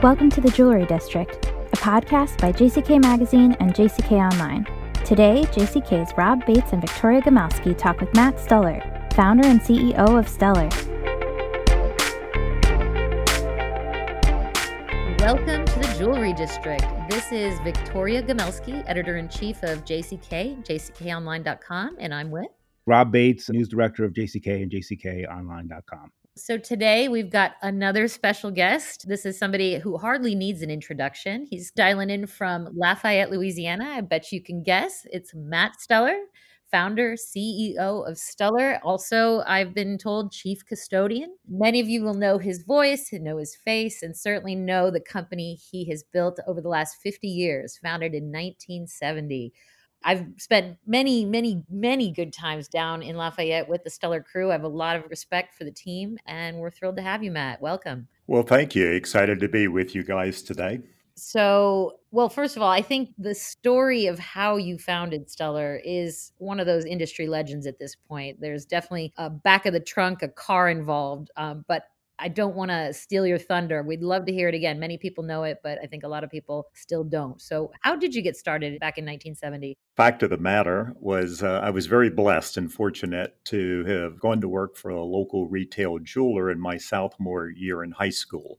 Welcome to the Jewelry District, a podcast by JCK Magazine and JCK Online. Today, JCK's Rob Bates and Victoria Gomelsky talk with Matt Stuller, founder and CEO of Stuller. Welcome to the Jewelry District. This is Victoria Gomelsky, editor in chief of JCK, jckonline.com, and I'm with Rob Bates, news director of JCK and jckonline.com. So today we've got another special guest. This is somebody who hardly needs an introduction. He's dialing in from Lafayette, Louisiana. I bet you can guess. It's Matt Stuller, founder, CEO of Stuller. Also, I've been told chief custodian. Many of you will know his voice and know his face, and certainly know the company he has built over the last 50 years, founded in 1970. I've spent many, many, many good times down in Lafayette with the Stuller crew. I have a lot of respect for the team, and we're thrilled to have you, Matt. Welcome. Well, thank you. Excited to be with you guys today. So, well, first of all, I think the story of how you founded Stuller is one of those industry legends at this point. There's definitely a back of the trunk, a car involved, um, but I don't want to steal your thunder. We'd love to hear it again. Many people know it, but I think a lot of people still don't. So, how did you get started back in 1970? Fact of the matter was, uh, I was very blessed and fortunate to have gone to work for a local retail jeweler in my sophomore year in high school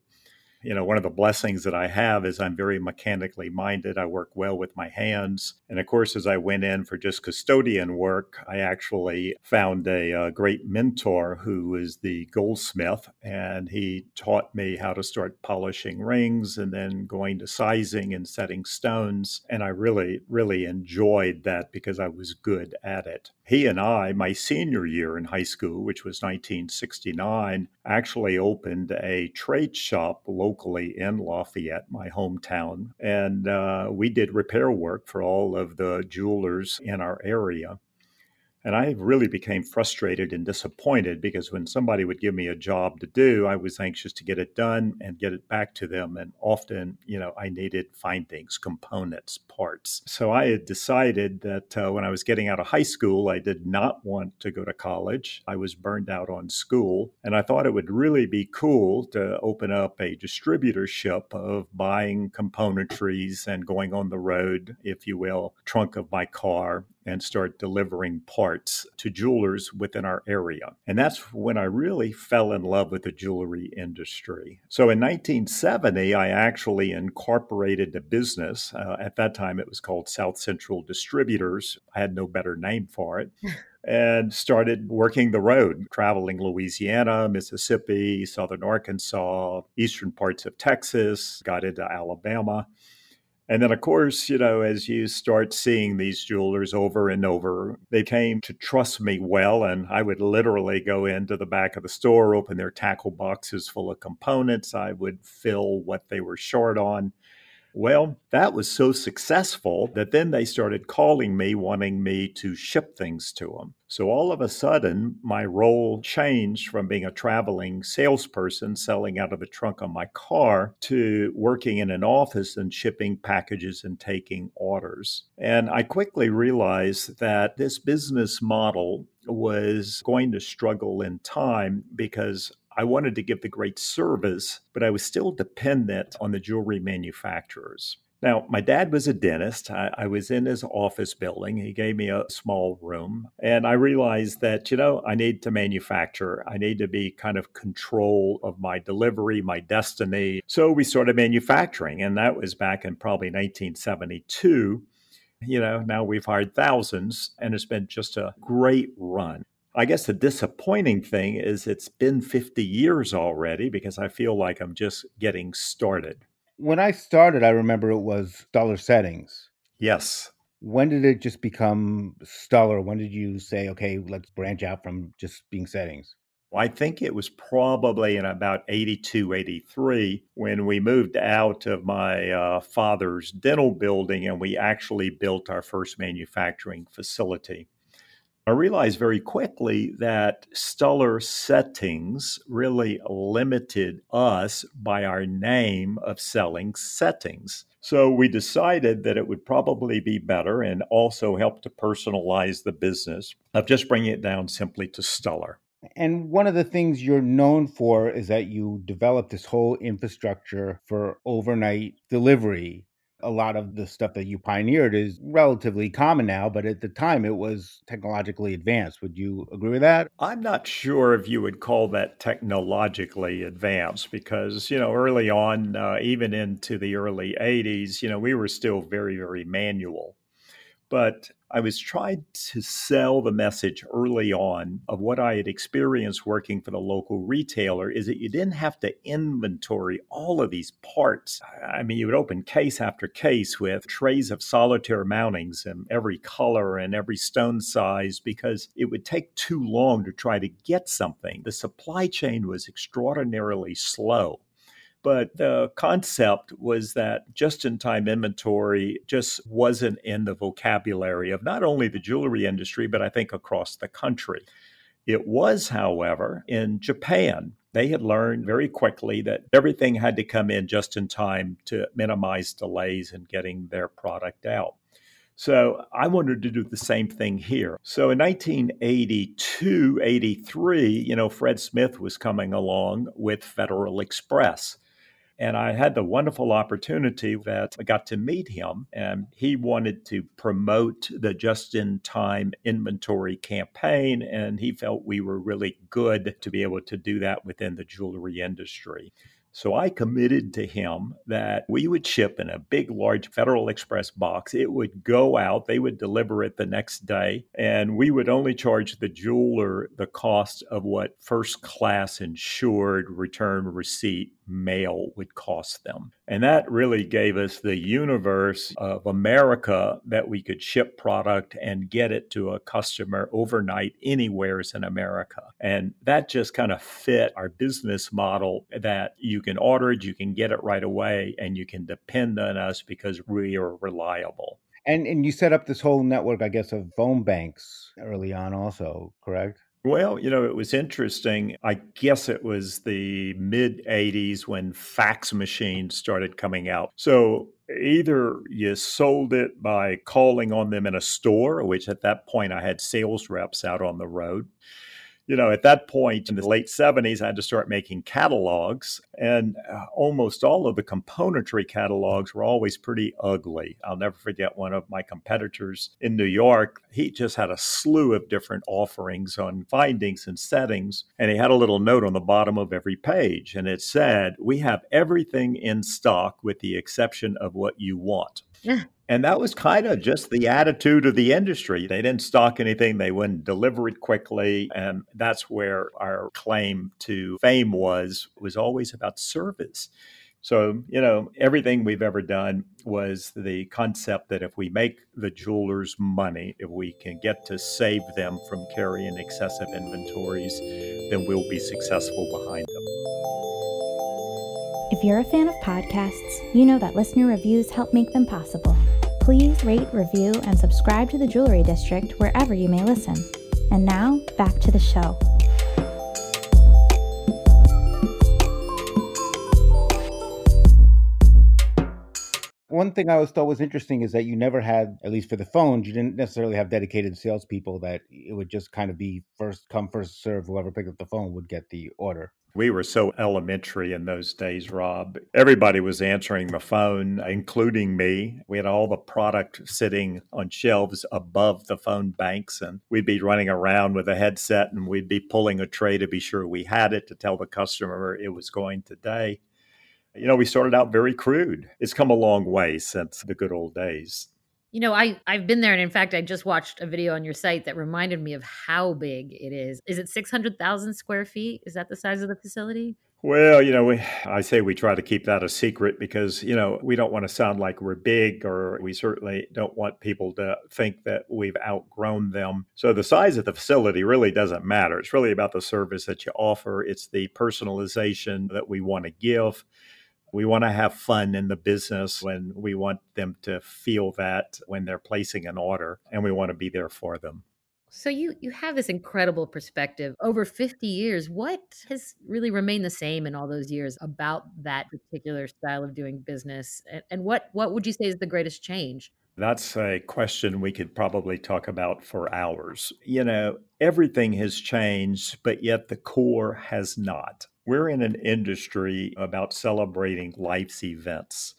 you know, one of the blessings that I have is I'm very mechanically minded. I work well with my hands. And of course, as I went in for just custodian work, I actually found a, a, great mentor who was the goldsmith. And he taught me how to start polishing rings and then going to sizing and setting stones. And I really, really enjoyed that because I was good at it. He and I, my senior year in high school, which was 1969, actually opened a trade shop locally in Lafayette, my hometown. And uh, we did repair work for all of the jewelers in our area. And I really became frustrated and disappointed because when somebody would give me a job to do, I was anxious to get it done and get it back to them. And often, you know, I needed findings, components, parts. So I had decided that uh, when I was getting out of high school, I did not want to go to college. I was burned out on school. And I thought it would really be cool to open up a distributorship of buying componentries and going on the road, if you will, trunk of my car and start delivering parts to jewelers within our area. And that's when I really fell in love with the jewelry industry. So in 1970, I actually incorporated the business. Uh, at that time, it was called South Central Distributors. I had no better name for it. and started working the road, traveling Louisiana, Mississippi, southern Arkansas, eastern parts of Texas, got into Alabama. And then, of course, you know, as you start seeing these jewelers over and over, they came to trust me well. And I would literally go into the back of the store, open their tackle boxes full of components. I would fill what they were short on. Well, that was so successful that then they started calling me, wanting me to ship things to them. So all of a sudden, my role changed from being a traveling salesperson selling out of the trunk of my car to working in an office and shipping packages and taking orders. And I quickly realized that this business model was going to struggle in time because I wanted to give the great service, but I was still dependent on the jewelry manufacturers. Now, my dad was a dentist. I, I, was in his office building. He gave me a small room. And I realized that, you know, I need to manufacture. I need to be kind of control of my delivery, my destiny. So we started manufacturing. And that was back in probably 1972. You know, now we've hired thousands and it's been just a great run. I guess the disappointing thing is it's been 50 years already because I feel like I'm just getting started. When I started, I remember it was Stuller Settings. Yes. When did it just become Stuller? When did you say, okay, let's branch out from just being settings? I think it was probably in about 82, 83 when we moved out of my uh, father's dental building and we actually built our first manufacturing facility. I realized very quickly that Stuller settings really limited us by our name of selling settings. So we decided that it would probably be better and also help to personalize the business of just bringing it down simply to Stuller. And one of the things you're known for is that you developed this whole infrastructure for overnight delivery. A lot of the stuff that you pioneered is relatively common now, but at the time it was technologically advanced. Would you agree with that? I'm not sure if you would call that technologically advanced because, you know, early on, uh, even into the early 80s, you know, we were still very, very manual. But I was trying to sell the message early on of what I had experienced working for the local retailer is that you didn't have to inventory all of these parts. I mean, you would open case after case with trays of solitaire mountings in every color and every stone size because it would take too long to try to get something. The supply chain was extraordinarily slow. But the concept was that just in time inventory just wasn't in the vocabulary of not only the jewelry industry, but I think across the country. It was, however, in Japan. They had learned very quickly that everything had to come in just in time to minimize delays in getting their product out. So I wanted to do the same thing here. So in 1982, 83, you know, Fred Smith was coming along with Federal Express. And I had the wonderful opportunity that I got to meet him, and he wanted to promote the just in time inventory campaign. And he felt we were really good to be able to do that within the jewelry industry. So I committed to him that we would ship in a big, large Federal Express box. It would go out, they would deliver it the next day, and we would only charge the jeweler the cost of what first class insured return receipt mail would cost them. And that really gave us the universe of America that we could ship product and get it to a customer overnight anywheres in America. And that just kind of fit our business model that you can order it, you can get it right away, and you can depend on us because we are reliable. And and you set up this whole network, I guess, of phone banks early on, also, correct? Well, you know, it was interesting. I guess it was the mid 80s when fax machines started coming out. So either you sold it by calling on them in a store, which at that point I had sales reps out on the road you know, at that point in the late 70s, I had to start making catalogs, and uh, almost all of the componentry catalogs were always pretty ugly. I'll never forget one of my competitors in New York. He just had a slew of different offerings on findings and settings, and he had a little note on the bottom of every page, and it said, We have everything in stock with the exception of what you want. Yeah. And that was kind of just the attitude of the industry. They didn't stock anything, they wouldn't deliver it quickly. And that's where our claim to fame was, was always about service. So, you know, everything we've ever done was the concept that if we make the jewelers money, if we can get to save them from carrying excessive inventories, then we'll be successful behind them. If you're a fan of podcasts, you know that listener reviews help make them possible please rate, review, and subscribe to the Jewelry District wherever you may listen. And now, back to the show. One thing I always thought was interesting is that you never had, at least for the phones, you didn't necessarily have dedicated salespeople. That it would just kind of be first come, first serve. Whoever picked up the phone would get the order. We were so elementary in those days, Rob. Everybody was answering the phone, including me. We had all the product sitting on shelves above the phone banks, and we'd be running around with a headset and we'd be pulling a tray to be sure we had it to tell the customer it was going today. You know, we started out very crude. It's come a long way since the good old days. You know, I I've been there, and in fact, I just watched a video on your site that reminded me of how big it is. Is it six hundred thousand square feet? Is that the size of the facility? Well, you know, we, I say we try to keep that a secret because, you know, we don't want to sound like we're big or we certainly don't want people to think that we've outgrown them. So the size of the facility really doesn't matter. It's really about the service that you offer, it's the personalization that we want to give. We want to have fun in the business when we want them to feel that when they're placing an order and we want to be there for them. So you you have this incredible perspective over 50 years. What has really remained the same in all those years about that particular style of doing business and, and what what would you say is the greatest change? That's a question we could probably talk about for hours. You know, everything has changed, but yet the core has not. We're in an industry about celebrating life's events.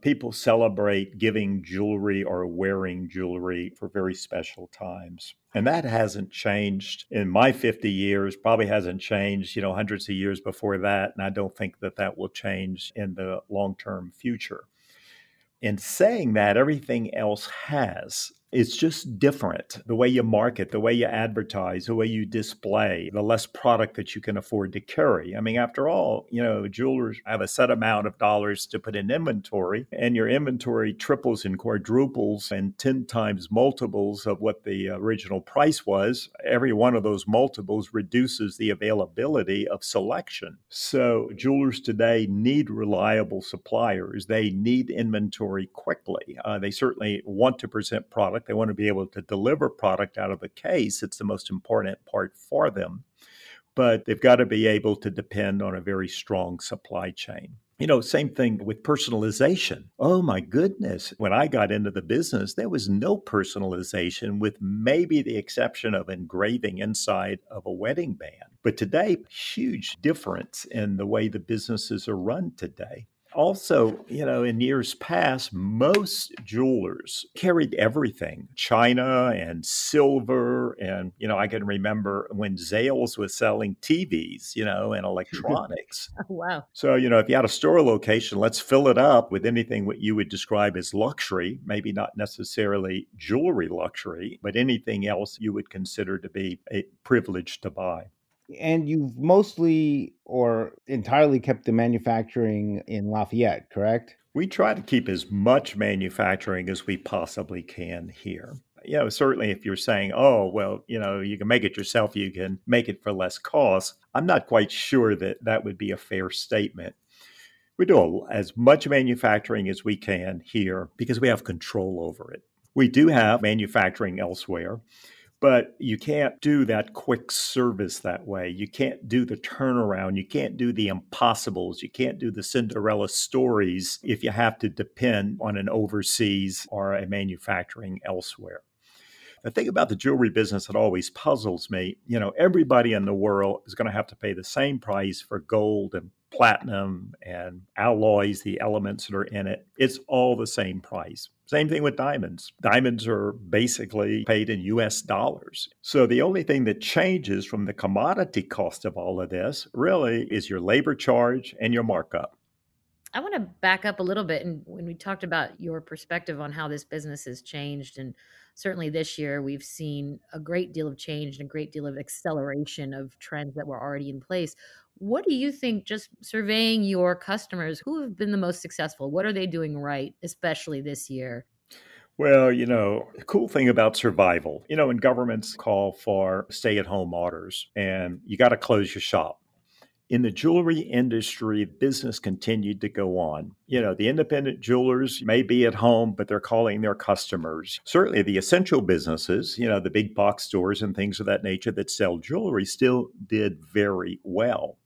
People celebrate giving jewelry or wearing jewelry for very special times. And that hasn't changed in my 50 years, probably hasn't changed, you know, hundreds of years before that. And I don't think that that will change in the long term future. In saying that, everything else has. It's just different. The way you market, the way you advertise, the way you display, the less product that you can afford to carry. I mean, after all, you know, jewelers have a set amount of dollars to put in inventory, and your inventory triples and quadruples and 10 times multiples of what the original price was. Every one of those multiples reduces the availability of selection. So, jewelers today need reliable suppliers, they need inventory quickly. Uh, they certainly want to present product product. They want to be able to deliver product out of the case. It's the most important part for them. But they've got to be able to depend on a very strong supply chain. You know, same thing with personalization. Oh my goodness. When I got into the business, there was no personalization, with maybe the exception of engraving inside of a wedding band. But today, huge difference in the way the businesses are run today also, you know, in years past, most jewelers carried everything china and silver. And, you know, I can remember when Zales was selling TVs, you know, and electronics. oh, wow. So, you know, if you had a store location, let's fill it up with anything what you would describe as luxury, maybe not necessarily jewelry luxury, but anything else you would consider to be a privilege to buy. And you've mostly or entirely kept the manufacturing in Lafayette, correct? We try to keep as much manufacturing as we possibly can here. You know, certainly if you're saying, oh, well, you know, you can make it yourself, you can make it for less cost, I'm not quite sure that that would be a fair statement. We do as much manufacturing as we can here because we have control over it. We do have manufacturing elsewhere but you can't do that quick service that way. You can't do the turnaround. You can't do the impossibles. You can't do the Cinderella stories if you have to depend on an overseas or a manufacturing elsewhere. The thing about the jewelry business that always puzzles me, you know, everybody in the world is going to have to pay the same price for gold and platinum and alloys, the elements that are in it. It's all the same price. Same thing with diamonds. Diamonds are basically paid in US dollars. So the only thing that changes from the commodity cost of all of this really is your labor charge and your markup. I want to back up a little bit. And when we talked about your perspective on how this business has changed, and certainly this year, we've seen a great deal of change and a great deal of acceleration of trends that were already in place. What do you think, just surveying your customers, who have been the most successful? What are they doing right, especially this year? Well, you know, the cool thing about survival, you know, when governments call for stay at home orders and you got to close your shop. In the jewelry industry, business continued to go on. You know, the independent jewelers may be at home, but they're calling their customers. Certainly, the essential businesses, you know, the big box stores and things of that nature that sell jewelry still did very well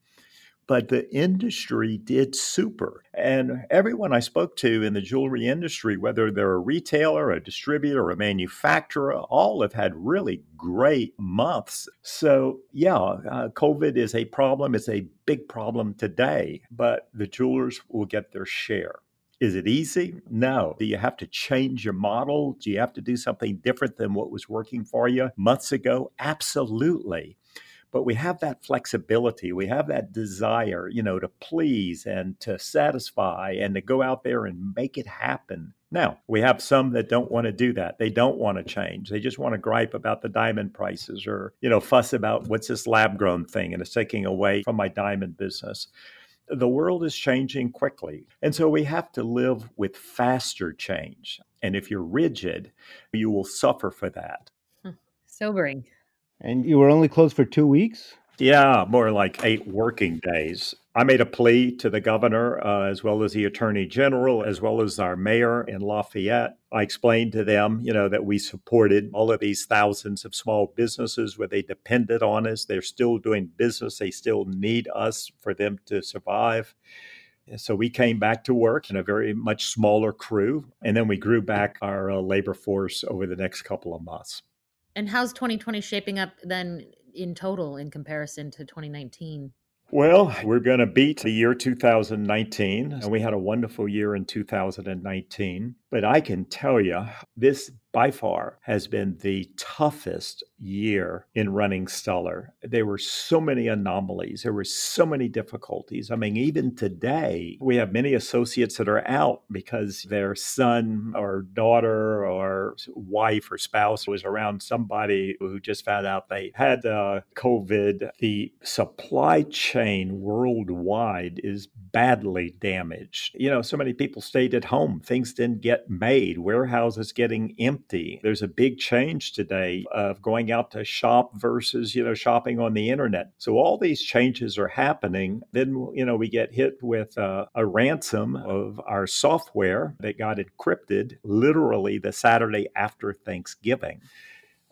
but the industry did super. And everyone I spoke to in the jewelry industry, whether they're a retailer, a distributor, a manufacturer, all have had really great months. So, yeah, uh, COVID is a problem. It's a big problem today, but the jewelers will get their share. Is it easy? No. Do you have to change your model? Do you have to do something different than what was working for you months ago? Absolutely but we have that flexibility we have that desire you know to please and to satisfy and to go out there and make it happen now we have some that don't want to do that they don't want to change they just want to gripe about the diamond prices or you know fuss about what's this lab grown thing and it's taking away from my diamond business the world is changing quickly. And so we have to live with faster change. And if you're rigid, you will suffer for that. Hmm. Sobering. And you were only closed for two weeks? Yeah, more like eight working days. I made a plea to the governor, uh, as well as the attorney general, as well as our mayor in Lafayette. I explained to them, you know, that we supported all of these thousands of small businesses where they depended on us. They're still doing business. They still need us for them to survive. So we came back to work in a very much smaller crew, and then we grew back our uh, labor force over the next couple of months. And how's 2020 shaping up then in total in comparison to 2019? Well, we're going to beat the year 2019, and we had a wonderful year in 2019. But I can tell you, this by far has been the toughest year in running Stuller. There were so many anomalies, there were so many difficulties. I mean, even today, we have many associates that are out because their son or daughter or wife or spouse was around somebody who just found out they had uh, COVID. The supply chain worldwide is badly damaged. You know, so many people stayed at home, things didn't get made, warehouses getting empty. There's a big change today of going out to shop versus, you know, shopping on the internet. So all these changes are happening. Then, you know, we get hit with uh, a ransom of our software that got encrypted literally the Saturday after Thanksgiving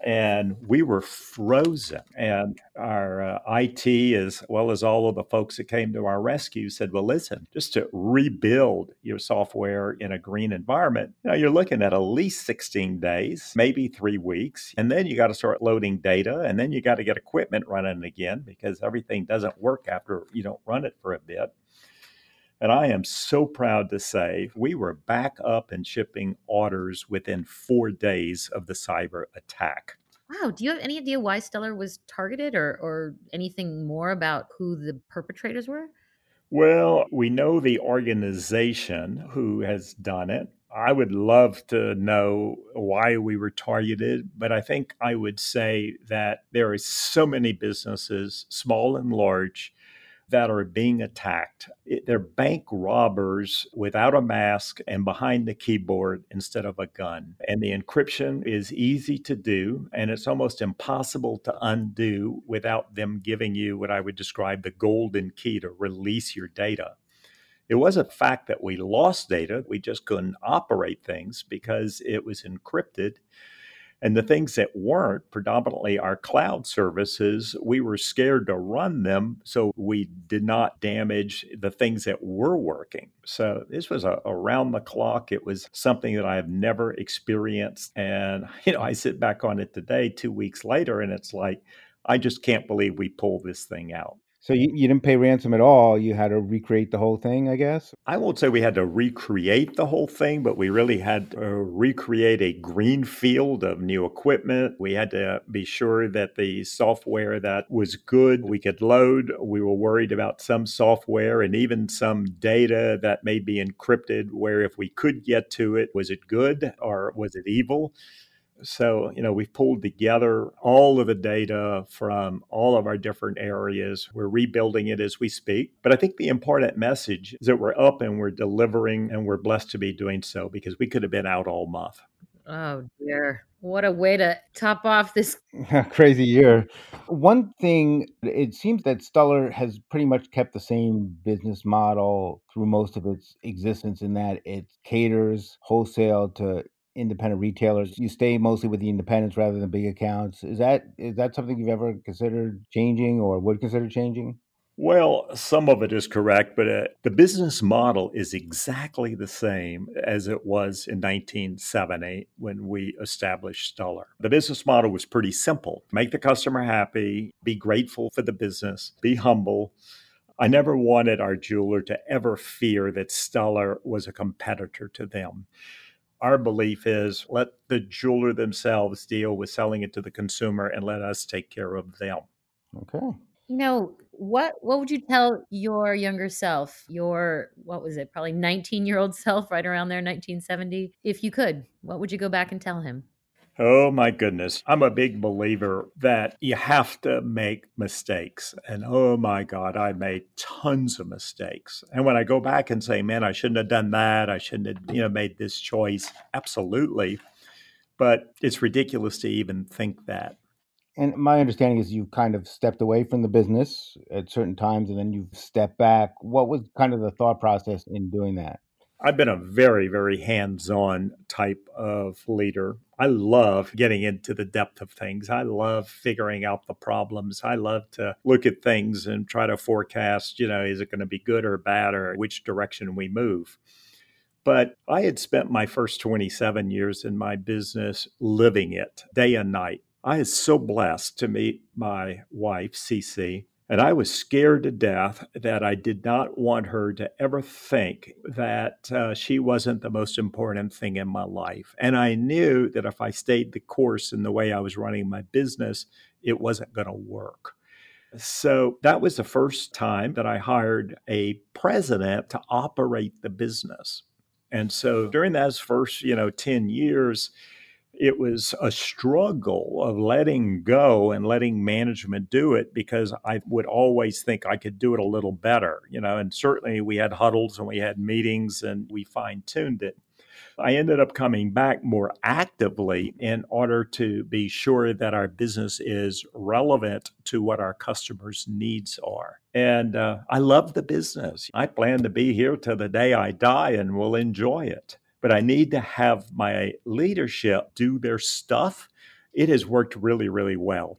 and we were frozen. And our uh, IT, as well as all of the folks that came to our rescue, said, "Well, listen, just to rebuild your software in a green environment, you know, you're looking at at least 16 days, maybe three weeks, and then you got to start loading data, and then you got to get equipment running again because everything doesn't work after you don't run it for a bit." And I am so proud to say we were back up and shipping orders within four days of the cyber attack. Wow. Do you have any idea why Stuller was targeted or, or anything more about who the perpetrators were? Well, we know the organization who has done it. I would love to know why we were targeted, but I think I would say that there are so many businesses, small and large, that are being attacked. They're bank robbers without a mask and behind the keyboard instead of a gun. And the encryption is easy to do, and it's almost impossible to undo without them giving you what I would describe the golden key to release your data. It wasn't fact that we lost data, we just couldn't operate things because it was encrypted and the things that weren't, predominantly our cloud services, we were scared to run them so we did not damage the things that were working. So this was a, around the clock. It was something that I have never experienced. And, you know, I sit back on it today, two weeks later, and it's like, I just can't believe we pulled this thing out. So you, you didn't pay ransom at all. You had to recreate the whole thing, I guess? I won't say we had to recreate the whole thing, but we really had to recreate a green field of new equipment. We had to be sure that the software that was good we could load. We were worried about some software and even some data that may be encrypted, where if we could get to it, was it good or was it evil? So, you know, we've pulled together all of the data from all of our different areas. We're rebuilding it as we speak. But I think the important message is that we're up and we're delivering and we're blessed to be doing so because we could have been out all month. Oh, dear. What a way to top off this crazy year. One thing, it seems that Stuller has pretty much kept the same business model through most of its existence in that it caters wholesale to independent retailers. You stay mostly with the independents rather than big accounts. Is that is that something you've ever considered changing or would consider changing? Well, some of it is correct, but uh, the business model is exactly the same as it was in 1970 when we established Stuller. The business model was pretty simple make the customer happy, be grateful for the business, be humble. I never wanted our jeweler to ever fear that Stuller was a competitor to them our belief is let the jeweler themselves deal with selling it to the consumer and let us take care of them. Okay. You know, what what would you tell your younger self, your what was it, probably 19-year-old self right around there 1970 if you could? What would you go back and tell him? Oh my goodness. I'm a big believer that you have to make mistakes. And oh my God, I made tons of mistakes. And when I go back and say, man, I shouldn't have done that, I shouldn't have, you know, made this choice, absolutely. But it's ridiculous to even think that. And my understanding is you kind of stepped away from the business at certain times and then you've stepped back. What was kind of the thought process in doing that? I've been a very, very hands on type of leader. I love getting into the depth of things. I love figuring out the problems. I love to look at things and try to forecast, you know, is it going to be good or bad or which direction we move. But I had spent my first 27 years in my business living it day and night. I was so blessed to meet my wife, Cece, and I was scared to death that I did not want her to ever think that uh, she wasn't the most important thing in my life. And I knew that if I stayed the course in the way I was running my business, it wasn't going to work. So that was the first time that I hired a president to operate the business. And so during those first, you know, 10 years, it was a struggle of letting go and letting management do it because I would always think I could do it a little better, you know, and certainly we had huddles and we had meetings and we fine tuned it. I ended up coming back more actively in order to be sure that our business is relevant to what our customers' needs are. And uh, I love the business. I plan to be here till the day I die and will enjoy it. But I need to have my leadership do their stuff. It has worked really, really well.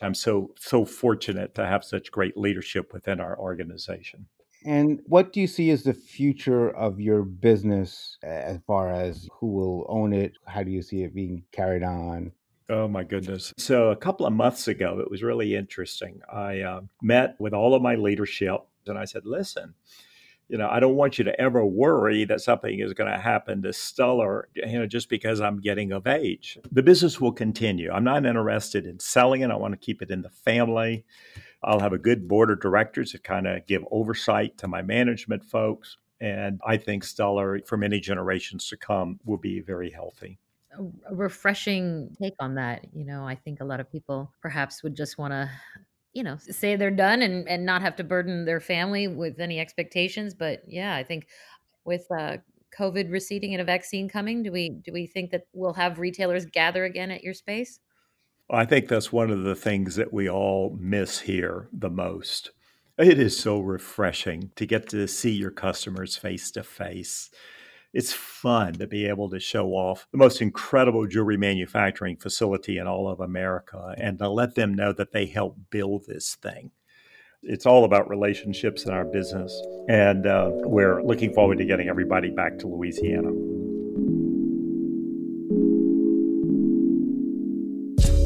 I'm so so fortunate to have such great leadership within our organization. And what do you see as the future of your business as far as who will own it? How do you see it being carried on? Oh my goodness. So, a couple of months ago, it was really interesting. I uh, met with all of my leadership and I said, listen, you know, I don't want you to ever worry that something is going to happen to Stuller, you know, just because I'm getting of age. The business will continue. I'm not interested in selling it. I want to keep it in the family. I'll have a good board of directors that kind of give oversight to my management folks. And I think Stuller, for many generations to come, will be very healthy. A refreshing take on that. You know, I think a lot of people perhaps would just want to you know say they're done and and not have to burden their family with any expectations but yeah i think with uh covid receding and a vaccine coming do we do we think that we'll have retailers gather again at your space I think that's one of the things that we all miss here the most. It is so refreshing to get to see your customers face to face. It's fun to be able to show off the most incredible jewelry manufacturing facility in all of America and to let them know that they helped build this thing. It's all about relationships in our business, and uh, we're looking forward to getting everybody back to Louisiana.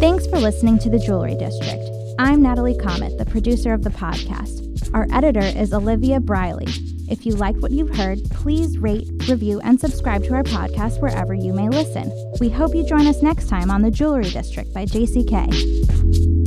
Thanks for listening to The Jewelry District. I'm Natalie Chomet, the producer of the podcast. Our editor is Olivia Briley. If you liked what you've heard, please rate, review, and subscribe to our podcast wherever you may listen. We hope you join us next time on The Jewelry District by JCK.